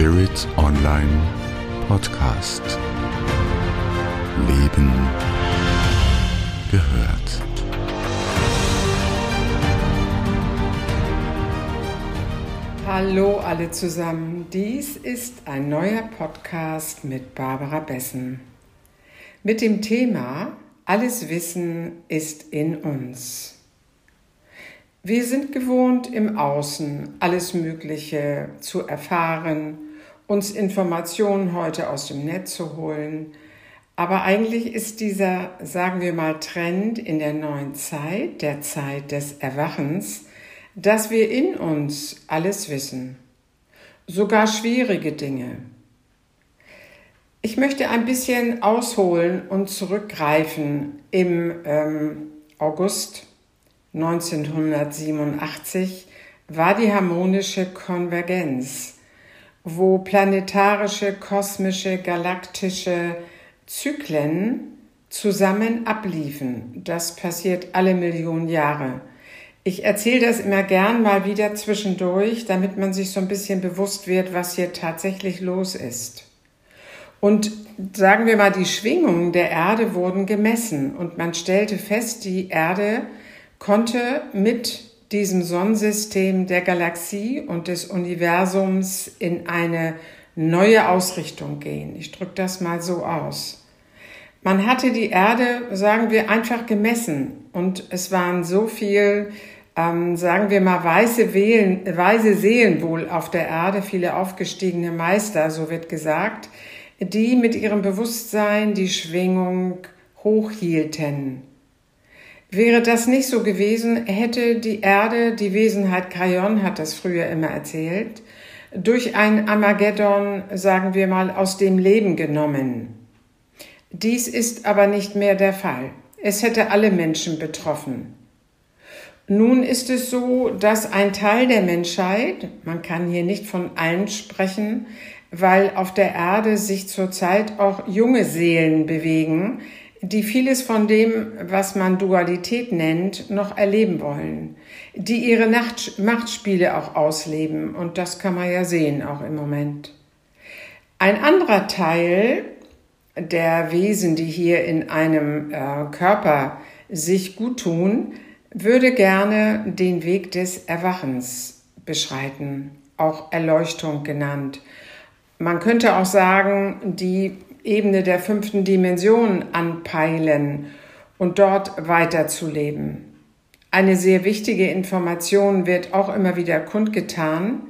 Spirit Online Podcast. Leben gehört. Hallo alle zusammen, dies ist ein neuer Podcast mit Barbara Bessen. Mit dem Thema Alles Wissen ist in uns. Wir sind gewohnt, im Außen alles Mögliche zu erfahren, uns Informationen heute aus dem Netz zu holen. Aber eigentlich ist dieser, sagen wir mal, Trend in der neuen Zeit, der Zeit des Erwachens, dass wir in uns alles wissen, sogar schwierige Dinge. Ich möchte ein bisschen ausholen und zurückgreifen im ähm, August 1987 war die harmonische Konvergenz, wo planetarische, kosmische, galaktische Zyklen zusammen abliefen. Das passiert alle Millionen Jahre. Ich erzähle das immer gern mal wieder zwischendurch, damit man sich so ein bisschen bewusst wird, was hier tatsächlich los ist. Und sagen wir mal, die Schwingungen der Erde wurden gemessen und man stellte fest, die Erde konnte mit diesem Sonnensystem der Galaxie und des Universums in eine neue Ausrichtung gehen. Ich drücke das mal so aus. Man hatte die Erde, sagen wir, einfach gemessen und es waren so viel, ähm, sagen wir mal, weiße, Wehen, weiße Seelen wohl auf der Erde, viele aufgestiegene Meister, so wird gesagt, die mit ihrem Bewusstsein die Schwingung hochhielten. Wäre das nicht so gewesen, hätte die Erde, die Wesenheit Kajon hat das früher immer erzählt, durch ein Armageddon, sagen wir mal, aus dem Leben genommen. Dies ist aber nicht mehr der Fall. Es hätte alle Menschen betroffen. Nun ist es so, dass ein Teil der Menschheit, man kann hier nicht von allen sprechen, weil auf der Erde sich zurzeit auch junge Seelen bewegen, die vieles von dem, was man Dualität nennt, noch erleben wollen, die ihre Nacht Machtspiele auch ausleben und das kann man ja sehen auch im Moment. Ein anderer Teil der Wesen, die hier in einem äh, Körper sich gut tun, würde gerne den Weg des Erwachens beschreiten, auch Erleuchtung genannt. Man könnte auch sagen, die Ebene der fünften Dimension anpeilen und dort weiterzuleben. Eine sehr wichtige Information wird auch immer wieder kundgetan,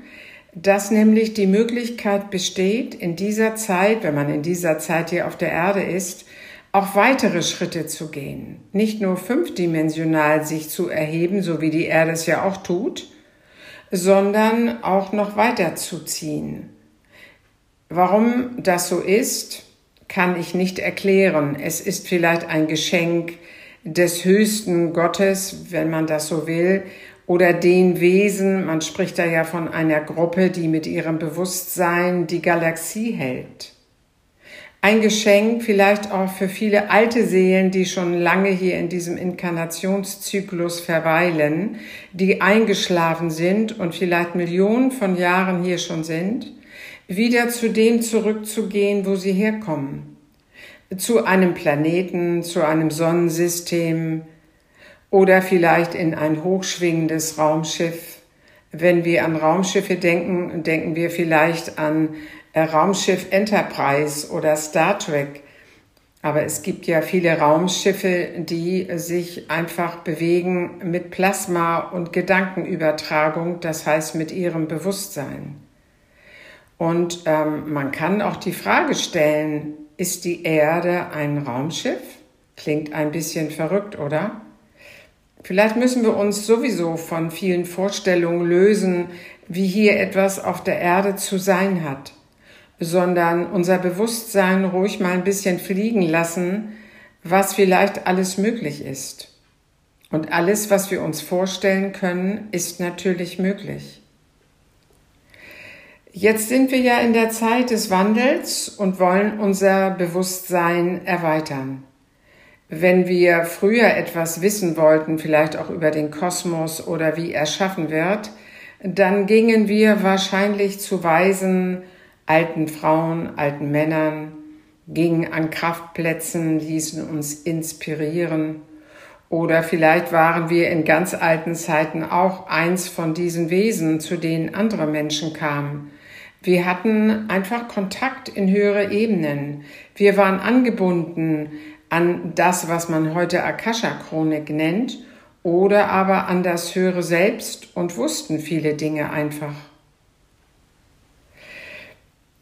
dass nämlich die Möglichkeit besteht, in dieser Zeit, wenn man in dieser Zeit hier auf der Erde ist, auch weitere Schritte zu gehen. Nicht nur fünfdimensional sich zu erheben, so wie die Erde es ja auch tut, sondern auch noch weiterzuziehen. Warum das so ist, kann ich nicht erklären. Es ist vielleicht ein Geschenk des höchsten Gottes, wenn man das so will, oder den Wesen, man spricht da ja von einer Gruppe, die mit ihrem Bewusstsein die Galaxie hält. Ein Geschenk vielleicht auch für viele alte Seelen, die schon lange hier in diesem Inkarnationszyklus verweilen, die eingeschlafen sind und vielleicht Millionen von Jahren hier schon sind wieder zu dem zurückzugehen, wo sie herkommen. Zu einem Planeten, zu einem Sonnensystem oder vielleicht in ein hochschwingendes Raumschiff. Wenn wir an Raumschiffe denken, denken wir vielleicht an äh, Raumschiff Enterprise oder Star Trek. Aber es gibt ja viele Raumschiffe, die sich einfach bewegen mit Plasma und Gedankenübertragung, das heißt mit ihrem Bewusstsein. Und ähm, man kann auch die Frage stellen, ist die Erde ein Raumschiff? Klingt ein bisschen verrückt, oder? Vielleicht müssen wir uns sowieso von vielen Vorstellungen lösen, wie hier etwas auf der Erde zu sein hat, sondern unser Bewusstsein ruhig mal ein bisschen fliegen lassen, was vielleicht alles möglich ist. Und alles, was wir uns vorstellen können, ist natürlich möglich. Jetzt sind wir ja in der Zeit des Wandels und wollen unser Bewusstsein erweitern. Wenn wir früher etwas wissen wollten, vielleicht auch über den Kosmos oder wie er schaffen wird, dann gingen wir wahrscheinlich zu weisen alten Frauen, alten Männern, gingen an Kraftplätzen, ließen uns inspirieren. Oder vielleicht waren wir in ganz alten Zeiten auch eins von diesen Wesen, zu denen andere Menschen kamen. Wir hatten einfach Kontakt in höhere Ebenen. Wir waren angebunden an das, was man heute Akasha-Chronik nennt, oder aber an das höhere Selbst und wussten viele Dinge einfach.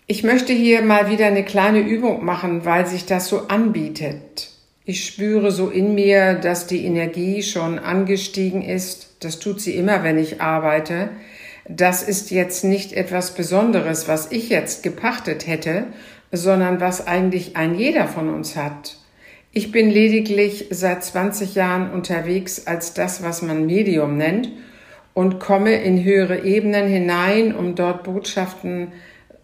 Ich möchte hier mal wieder eine kleine Übung machen, weil sich das so anbietet. Ich spüre so in mir, dass die Energie schon angestiegen ist. Das tut sie immer, wenn ich arbeite. Das ist jetzt nicht etwas Besonderes, was ich jetzt gepachtet hätte, sondern was eigentlich ein jeder von uns hat. Ich bin lediglich seit 20 Jahren unterwegs als das, was man Medium nennt und komme in höhere Ebenen hinein, um dort Botschaften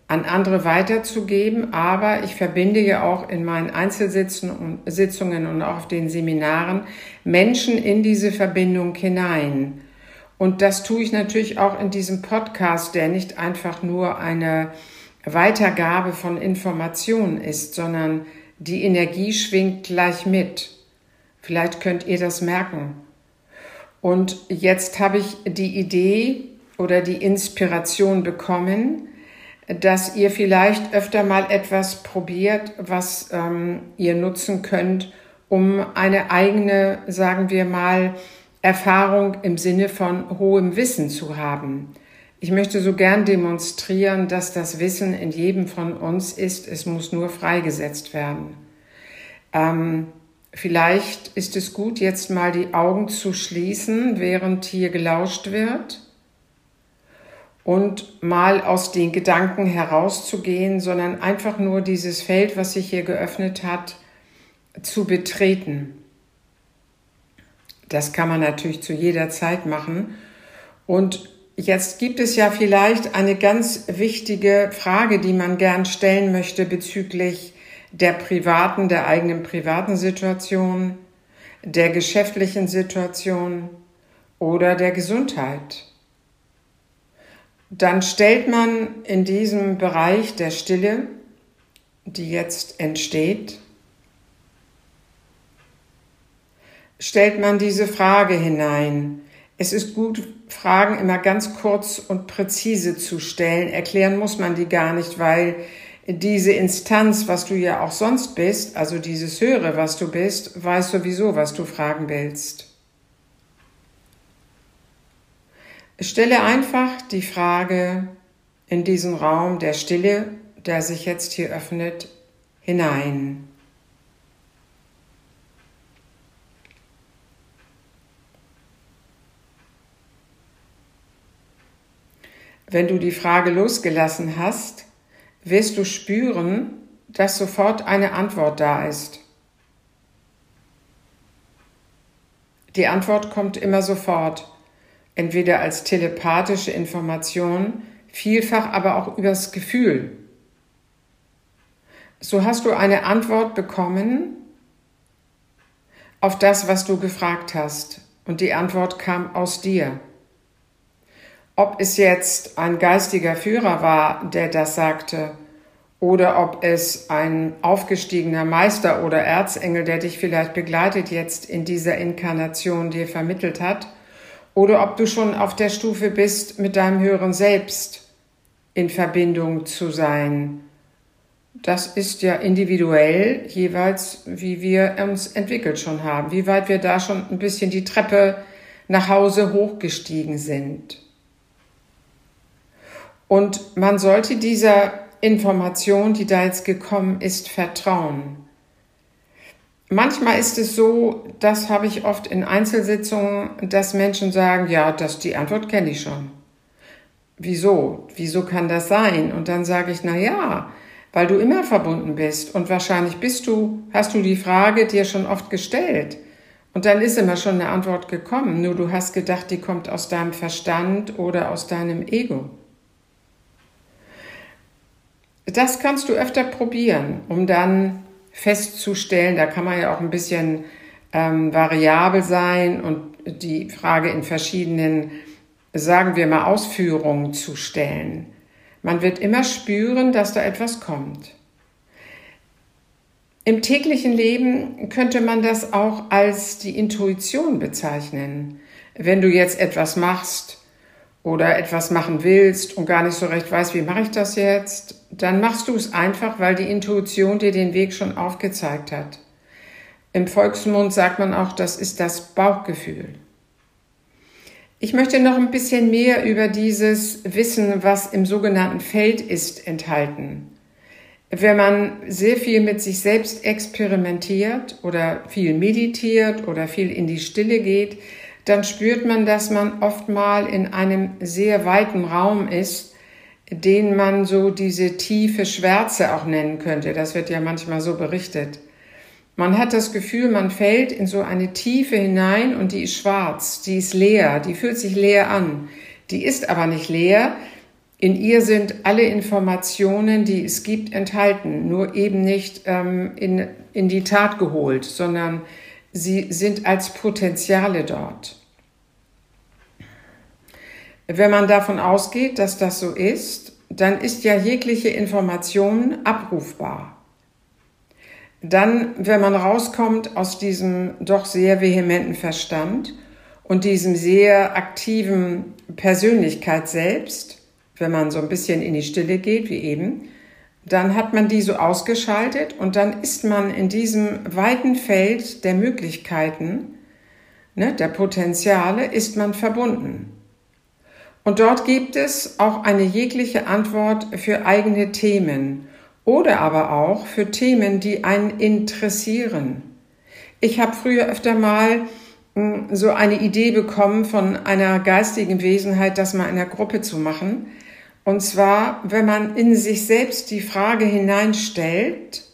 an andere weiterzugeben, aber ich verbinde ja auch in meinen Einzelsitzungen und auch auf den Seminaren Menschen in diese Verbindung hinein. Und das tue ich natürlich auch in diesem Podcast, der nicht einfach nur eine Weitergabe von Informationen ist, sondern die Energie schwingt gleich mit. Vielleicht könnt ihr das merken. Und jetzt habe ich die Idee oder die Inspiration bekommen, dass ihr vielleicht öfter mal etwas probiert, was ähm, ihr nutzen könnt, um eine eigene, sagen wir mal, Erfahrung im Sinne von hohem Wissen zu haben. Ich möchte so gern demonstrieren, dass das Wissen in jedem von uns ist. Es muss nur freigesetzt werden. Ähm, vielleicht ist es gut, jetzt mal die Augen zu schließen, während hier gelauscht wird und mal aus den Gedanken herauszugehen, sondern einfach nur dieses Feld, was sich hier geöffnet hat, zu betreten. Das kann man natürlich zu jeder Zeit machen. Und jetzt gibt es ja vielleicht eine ganz wichtige Frage, die man gern stellen möchte bezüglich der privaten, der eigenen privaten Situation, der geschäftlichen Situation oder der Gesundheit dann stellt man in diesem Bereich der Stille, die jetzt entsteht, stellt man diese Frage hinein. Es ist gut, Fragen immer ganz kurz und präzise zu stellen. Erklären muss man die gar nicht, weil diese Instanz, was du ja auch sonst bist, also dieses Höhere, was du bist, weiß sowieso, was du fragen willst. Stelle einfach die Frage in diesen Raum der Stille, der sich jetzt hier öffnet, hinein. Wenn du die Frage losgelassen hast, wirst du spüren, dass sofort eine Antwort da ist. Die Antwort kommt immer sofort entweder als telepathische Information, vielfach aber auch übers Gefühl. So hast du eine Antwort bekommen auf das, was du gefragt hast. Und die Antwort kam aus dir. Ob es jetzt ein geistiger Führer war, der das sagte, oder ob es ein aufgestiegener Meister oder Erzengel, der dich vielleicht begleitet jetzt in dieser Inkarnation dir vermittelt hat, oder ob du schon auf der Stufe bist, mit deinem höheren Selbst in Verbindung zu sein. Das ist ja individuell jeweils, wie wir uns entwickelt schon haben, wie weit wir da schon ein bisschen die Treppe nach Hause hochgestiegen sind. Und man sollte dieser Information, die da jetzt gekommen ist, vertrauen. Manchmal ist es so, das habe ich oft in Einzelsitzungen, dass Menschen sagen, ja, das, die Antwort kenne ich schon. Wieso? Wieso kann das sein? Und dann sage ich, na ja, weil du immer verbunden bist und wahrscheinlich bist du, hast du die Frage dir schon oft gestellt. Und dann ist immer schon eine Antwort gekommen, nur du hast gedacht, die kommt aus deinem Verstand oder aus deinem Ego. Das kannst du öfter probieren, um dann festzustellen. Da kann man ja auch ein bisschen ähm, variabel sein und die Frage in verschiedenen, sagen wir mal, Ausführungen zu stellen. Man wird immer spüren, dass da etwas kommt. Im täglichen Leben könnte man das auch als die Intuition bezeichnen. Wenn du jetzt etwas machst oder etwas machen willst und gar nicht so recht weißt, wie mache ich das jetzt, dann machst du es einfach, weil die Intuition dir den Weg schon aufgezeigt hat. Im Volksmund sagt man auch, das ist das Bauchgefühl. Ich möchte noch ein bisschen mehr über dieses Wissen, was im sogenannten Feld ist, enthalten. Wenn man sehr viel mit sich selbst experimentiert oder viel meditiert oder viel in die Stille geht, dann spürt man, dass man oft mal in einem sehr weiten Raum ist, den man so diese tiefe Schwärze auch nennen könnte. Das wird ja manchmal so berichtet. Man hat das Gefühl, man fällt in so eine Tiefe hinein und die ist schwarz, die ist leer, die fühlt sich leer an. Die ist aber nicht leer. In ihr sind alle Informationen, die es gibt, enthalten, nur eben nicht ähm, in, in die Tat geholt, sondern sie sind als Potenziale dort. Wenn man davon ausgeht, dass das so ist, dann ist ja jegliche Information abrufbar dann, wenn man rauskommt aus diesem doch sehr vehementen Verstand und diesem sehr aktiven Persönlichkeit selbst, wenn man so ein bisschen in die Stille geht, wie eben, dann hat man die so ausgeschaltet und dann ist man in diesem weiten Feld der Möglichkeiten, ne, der Potenziale, ist man verbunden. Und dort gibt es auch eine jegliche Antwort für eigene Themen oder aber auch für Themen, die einen interessieren. Ich habe früher öfter mal hm, so eine Idee bekommen von einer geistigen Wesenheit, das mal in der Gruppe zu machen. Und zwar, wenn man in sich selbst die Frage hineinstellt,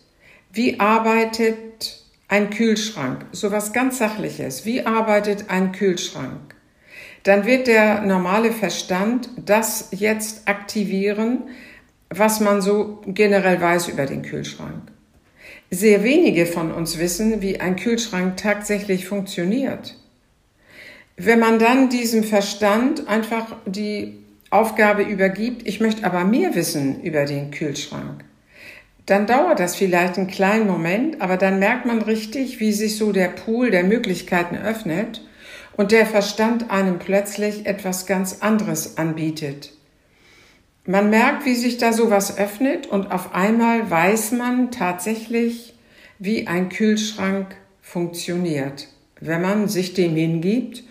wie arbeitet ein Kühlschrank? So was ganz Sachliches. Wie arbeitet ein Kühlschrank? Dann wird der normale Verstand das jetzt aktivieren, was man so generell weiß über den Kühlschrank. Sehr wenige von uns wissen, wie ein Kühlschrank tatsächlich funktioniert. Wenn man dann diesem Verstand einfach die Aufgabe übergibt, ich möchte aber mehr wissen über den Kühlschrank, dann dauert das vielleicht einen kleinen Moment, aber dann merkt man richtig, wie sich so der Pool der Möglichkeiten öffnet und der Verstand einem plötzlich etwas ganz anderes anbietet. Man merkt, wie sich da sowas öffnet und auf einmal weiß man tatsächlich, wie ein Kühlschrank funktioniert, wenn man sich dem hingibt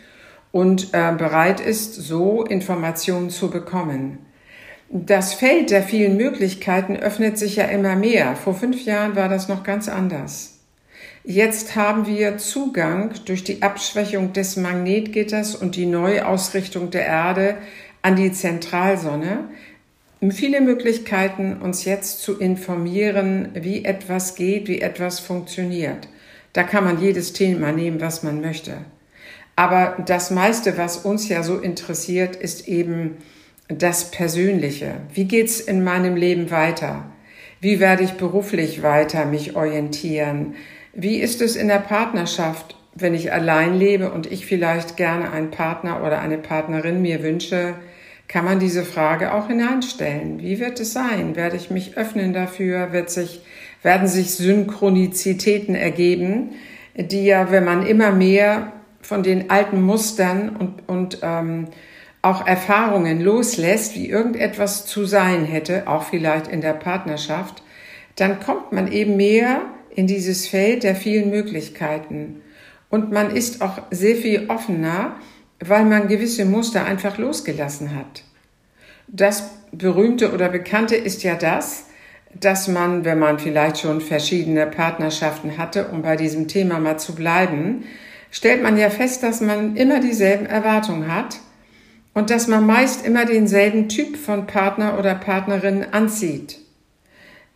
und äh, bereit ist, so Informationen zu bekommen. Das Feld der vielen Möglichkeiten öffnet sich ja immer mehr. Vor fünf Jahren war das noch ganz anders. Jetzt haben wir Zugang durch die Abschwächung des Magnetgitters und die Neuausrichtung der Erde an die Zentralsonne, viele Möglichkeiten, uns jetzt zu informieren, wie etwas geht, wie etwas funktioniert. Da kann man jedes Thema nehmen, was man möchte. Aber das meiste, was uns ja so interessiert, ist eben das Persönliche. Wie geht's in meinem Leben weiter? Wie werde ich beruflich weiter mich orientieren? Wie ist es in der Partnerschaft, wenn ich allein lebe und ich vielleicht gerne einen Partner oder eine Partnerin mir wünsche, kann man diese Frage auch hineinstellen. Wie wird es sein? Werde ich mich öffnen dafür? Wird sich, werden sich Synchronizitäten ergeben, die ja, wenn man immer mehr von den alten Mustern und, und ähm, auch Erfahrungen loslässt, wie irgendetwas zu sein hätte, auch vielleicht in der Partnerschaft, dann kommt man eben mehr in dieses Feld der vielen Möglichkeiten. Und man ist auch sehr viel offener, weil man gewisse Muster einfach losgelassen hat. Das berühmte oder bekannte ist ja das, dass man, wenn man vielleicht schon verschiedene Partnerschaften hatte, um bei diesem Thema mal zu bleiben, stellt man ja fest, dass man immer dieselben Erwartungen hat und dass man meist immer denselben Typ von Partner oder Partnerin anzieht.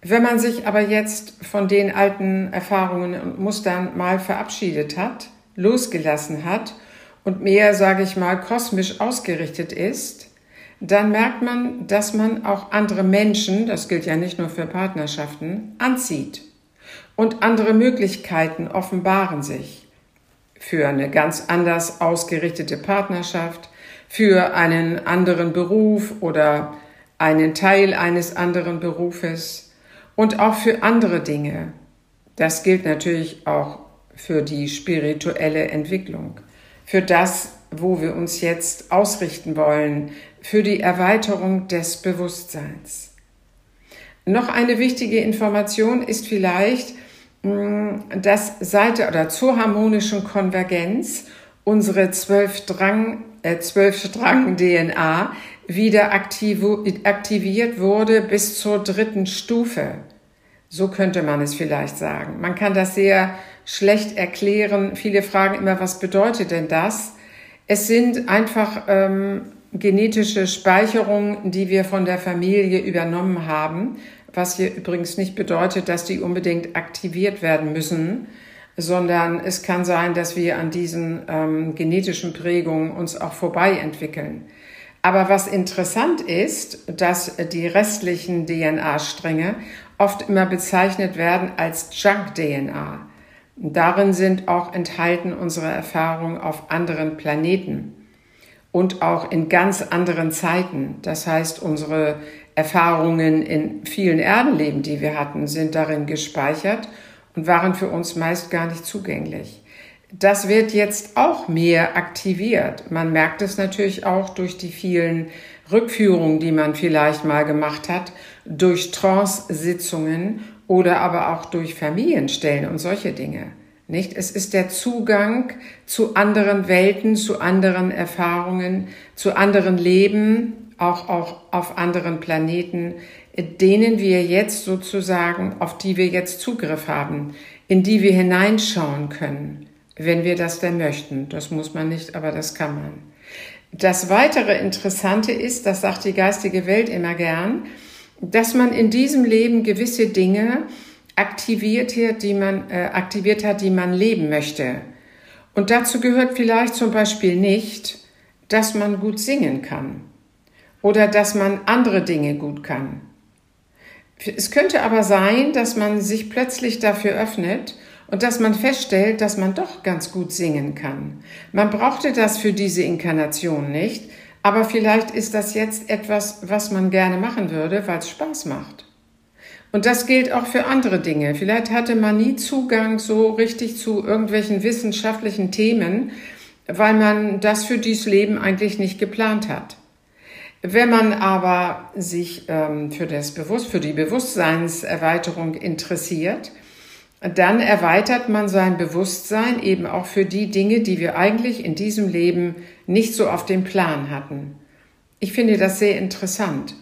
Wenn man sich aber jetzt von den alten Erfahrungen und Mustern mal verabschiedet hat, losgelassen hat und mehr, sage ich mal, kosmisch ausgerichtet ist, dann merkt man, dass man auch andere Menschen, das gilt ja nicht nur für Partnerschaften, anzieht. Und andere Möglichkeiten offenbaren sich für eine ganz anders ausgerichtete Partnerschaft, für einen anderen Beruf oder einen Teil eines anderen Berufes und auch für andere Dinge. Das gilt natürlich auch für die spirituelle Entwicklung, für das, wo wir uns jetzt ausrichten wollen, für die Erweiterung des Bewusstseins. Noch eine wichtige Information ist vielleicht, mm, dass seit oder zur harmonischen Konvergenz unsere zwölf Drang, äh, zwölf Strang DNA wieder aktiviert wurde bis zur dritten Stufe. So könnte man es vielleicht sagen. Man kann das sehr schlecht erklären. Viele fragen immer, was bedeutet denn das? Es sind einfach ähm, genetische Speicherungen, die wir von der Familie übernommen haben, was hier übrigens nicht bedeutet, dass die unbedingt aktiviert werden müssen, sondern es kann sein, dass wir an diesen ähm, genetischen Prägungen uns auch vorbei entwickeln. Aber was interessant ist, dass die restlichen DNA-Stränge oft immer bezeichnet werden als Junk-DNA. Darin sind auch enthalten unsere Erfahrungen auf anderen Planeten und auch in ganz anderen Zeiten. Das heißt, unsere Erfahrungen in vielen Erdenleben, die wir hatten, sind darin gespeichert und waren für uns meist gar nicht zugänglich. Das wird jetzt auch mehr aktiviert. Man merkt es natürlich auch durch die vielen Rückführungen, die man vielleicht mal gemacht hat, durch Trance-Sitzungen oder aber auch durch Familienstellen und solche Dinge. Nicht? Es ist der Zugang zu anderen Welten, zu anderen Erfahrungen, zu anderen Leben, auch, auch auf anderen Planeten, denen wir jetzt sozusagen, auf die wir jetzt Zugriff haben, in die wir hineinschauen können wenn wir das denn möchten. Das muss man nicht, aber das kann man. Das weitere Interessante ist, das sagt die geistige Welt immer gern, dass man in diesem Leben gewisse Dinge aktiviert hat, die man, äh, aktiviert hat, die man leben möchte. Und dazu gehört vielleicht zum Beispiel nicht, dass man gut singen kann oder dass man andere Dinge gut kann. Es könnte aber sein, dass man sich plötzlich dafür öffnet und dass man feststellt, dass man doch ganz gut singen kann. Man brauchte das für diese Inkarnation nicht, aber vielleicht ist das jetzt etwas, was man gerne machen würde, weil es Spaß macht. Und das gilt auch für andere Dinge. Vielleicht hatte man nie Zugang so richtig zu irgendwelchen wissenschaftlichen Themen, weil man das für dieses Leben eigentlich nicht geplant hat. Wenn man aber sich ähm, für, das Bewusst für die Bewusstseinserweiterung interessiert, dann erweitert man sein Bewusstsein eben auch für die Dinge, die wir eigentlich in diesem Leben nicht so auf dem Plan hatten. Ich finde das sehr interessant.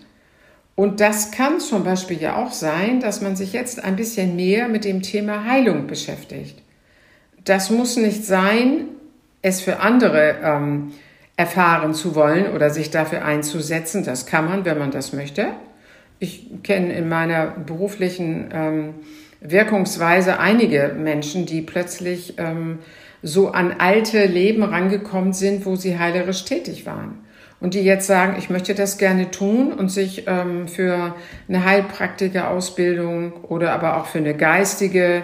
Und das kann zum Beispiel ja auch sein, dass man sich jetzt ein bisschen mehr mit dem Thema Heilung beschäftigt. Das muss nicht sein, es für andere ähm, erfahren zu wollen oder sich dafür einzusetzen. Das kann man, wenn man das möchte. Ich kenne in meiner beruflichen ähm, Wirkungsweise einige Menschen, die plötzlich ähm, so an alte Leben rangekommen sind, wo sie heilerisch tätig waren. Und die jetzt sagen, ich möchte das gerne tun und sich ähm, für eine Heilpraktiker-Ausbildung oder aber auch für eine geistige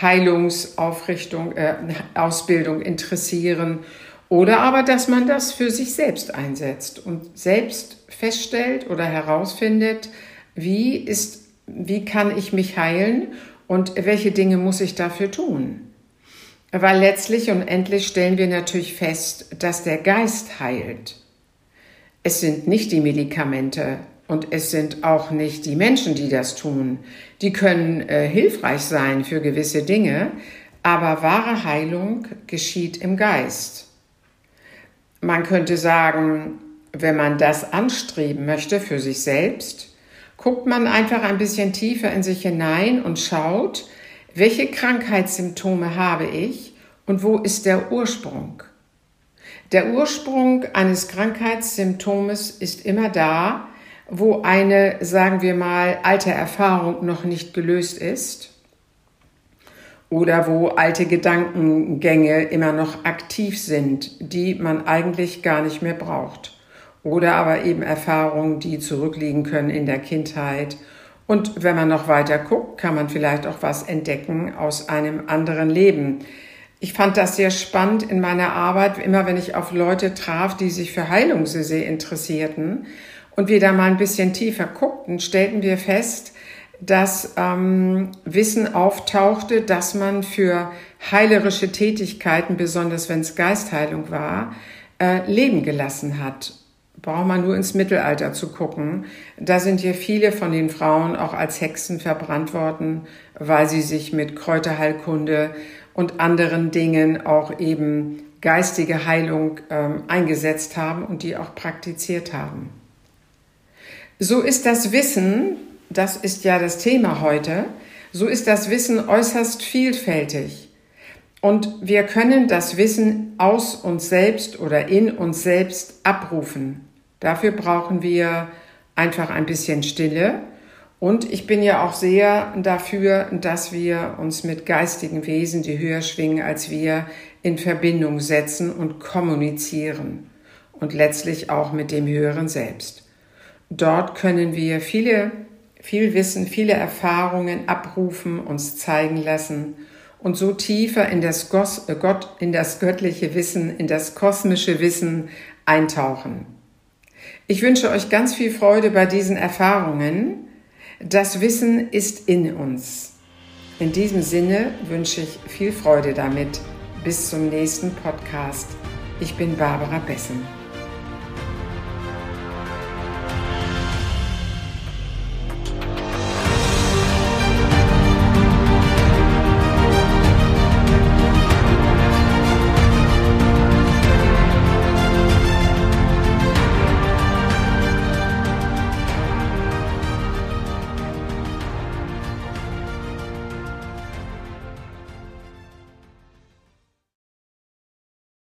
Heilungsaufrichtung, äh, Ausbildung interessieren. Oder aber, dass man das für sich selbst einsetzt und selbst feststellt oder herausfindet, wie ist, wie kann ich mich heilen und welche Dinge muss ich dafür tun? Weil letztlich und endlich stellen wir natürlich fest, dass der Geist heilt. Es sind nicht die Medikamente und es sind auch nicht die Menschen, die das tun. Die können äh, hilfreich sein für gewisse Dinge, aber wahre Heilung geschieht im Geist. Man könnte sagen, wenn man das anstreben möchte für sich selbst, guckt man einfach ein bisschen tiefer in sich hinein und schaut, welche Krankheitssymptome habe ich und wo ist der Ursprung. Der Ursprung eines Krankheitssymptomes ist immer da, wo eine, sagen wir mal, alte Erfahrung noch nicht gelöst ist oder wo alte Gedankengänge immer noch aktiv sind, die man eigentlich gar nicht mehr braucht oder aber eben Erfahrungen, die zurückliegen können in der Kindheit. Und wenn man noch weiter guckt, kann man vielleicht auch was entdecken aus einem anderen Leben. Ich fand das sehr spannend in meiner Arbeit, immer wenn ich auf Leute traf, die sich für Heilung sehr interessierten und wir da mal ein bisschen tiefer guckten, stellten wir fest, dass ähm, Wissen auftauchte, dass man für heilerische Tätigkeiten, besonders wenn es Geistheilung war, äh, Leben gelassen hat. Braucht man nur ins Mittelalter zu gucken. Da sind hier viele von den Frauen auch als Hexen verbrannt worden, weil sie sich mit Kräuterheilkunde und anderen Dingen auch eben geistige Heilung ähm, eingesetzt haben und die auch praktiziert haben. So ist das Wissen, das ist ja das Thema heute, so ist das Wissen äußerst vielfältig. Und wir können das Wissen aus uns selbst oder in uns selbst abrufen. Dafür brauchen wir einfach ein bisschen Stille. Und ich bin ja auch sehr dafür, dass wir uns mit geistigen Wesen, die höher schwingen als wir, in Verbindung setzen und kommunizieren. Und letztlich auch mit dem höheren Selbst. Dort können wir viele, viel Wissen, viele Erfahrungen abrufen, uns zeigen lassen und so tiefer in das, Gott, in das göttliche Wissen, in das kosmische Wissen eintauchen. Ich wünsche euch ganz viel Freude bei diesen Erfahrungen. Das Wissen ist in uns. In diesem Sinne wünsche ich viel Freude damit. Bis zum nächsten Podcast. Ich bin Barbara Bessen.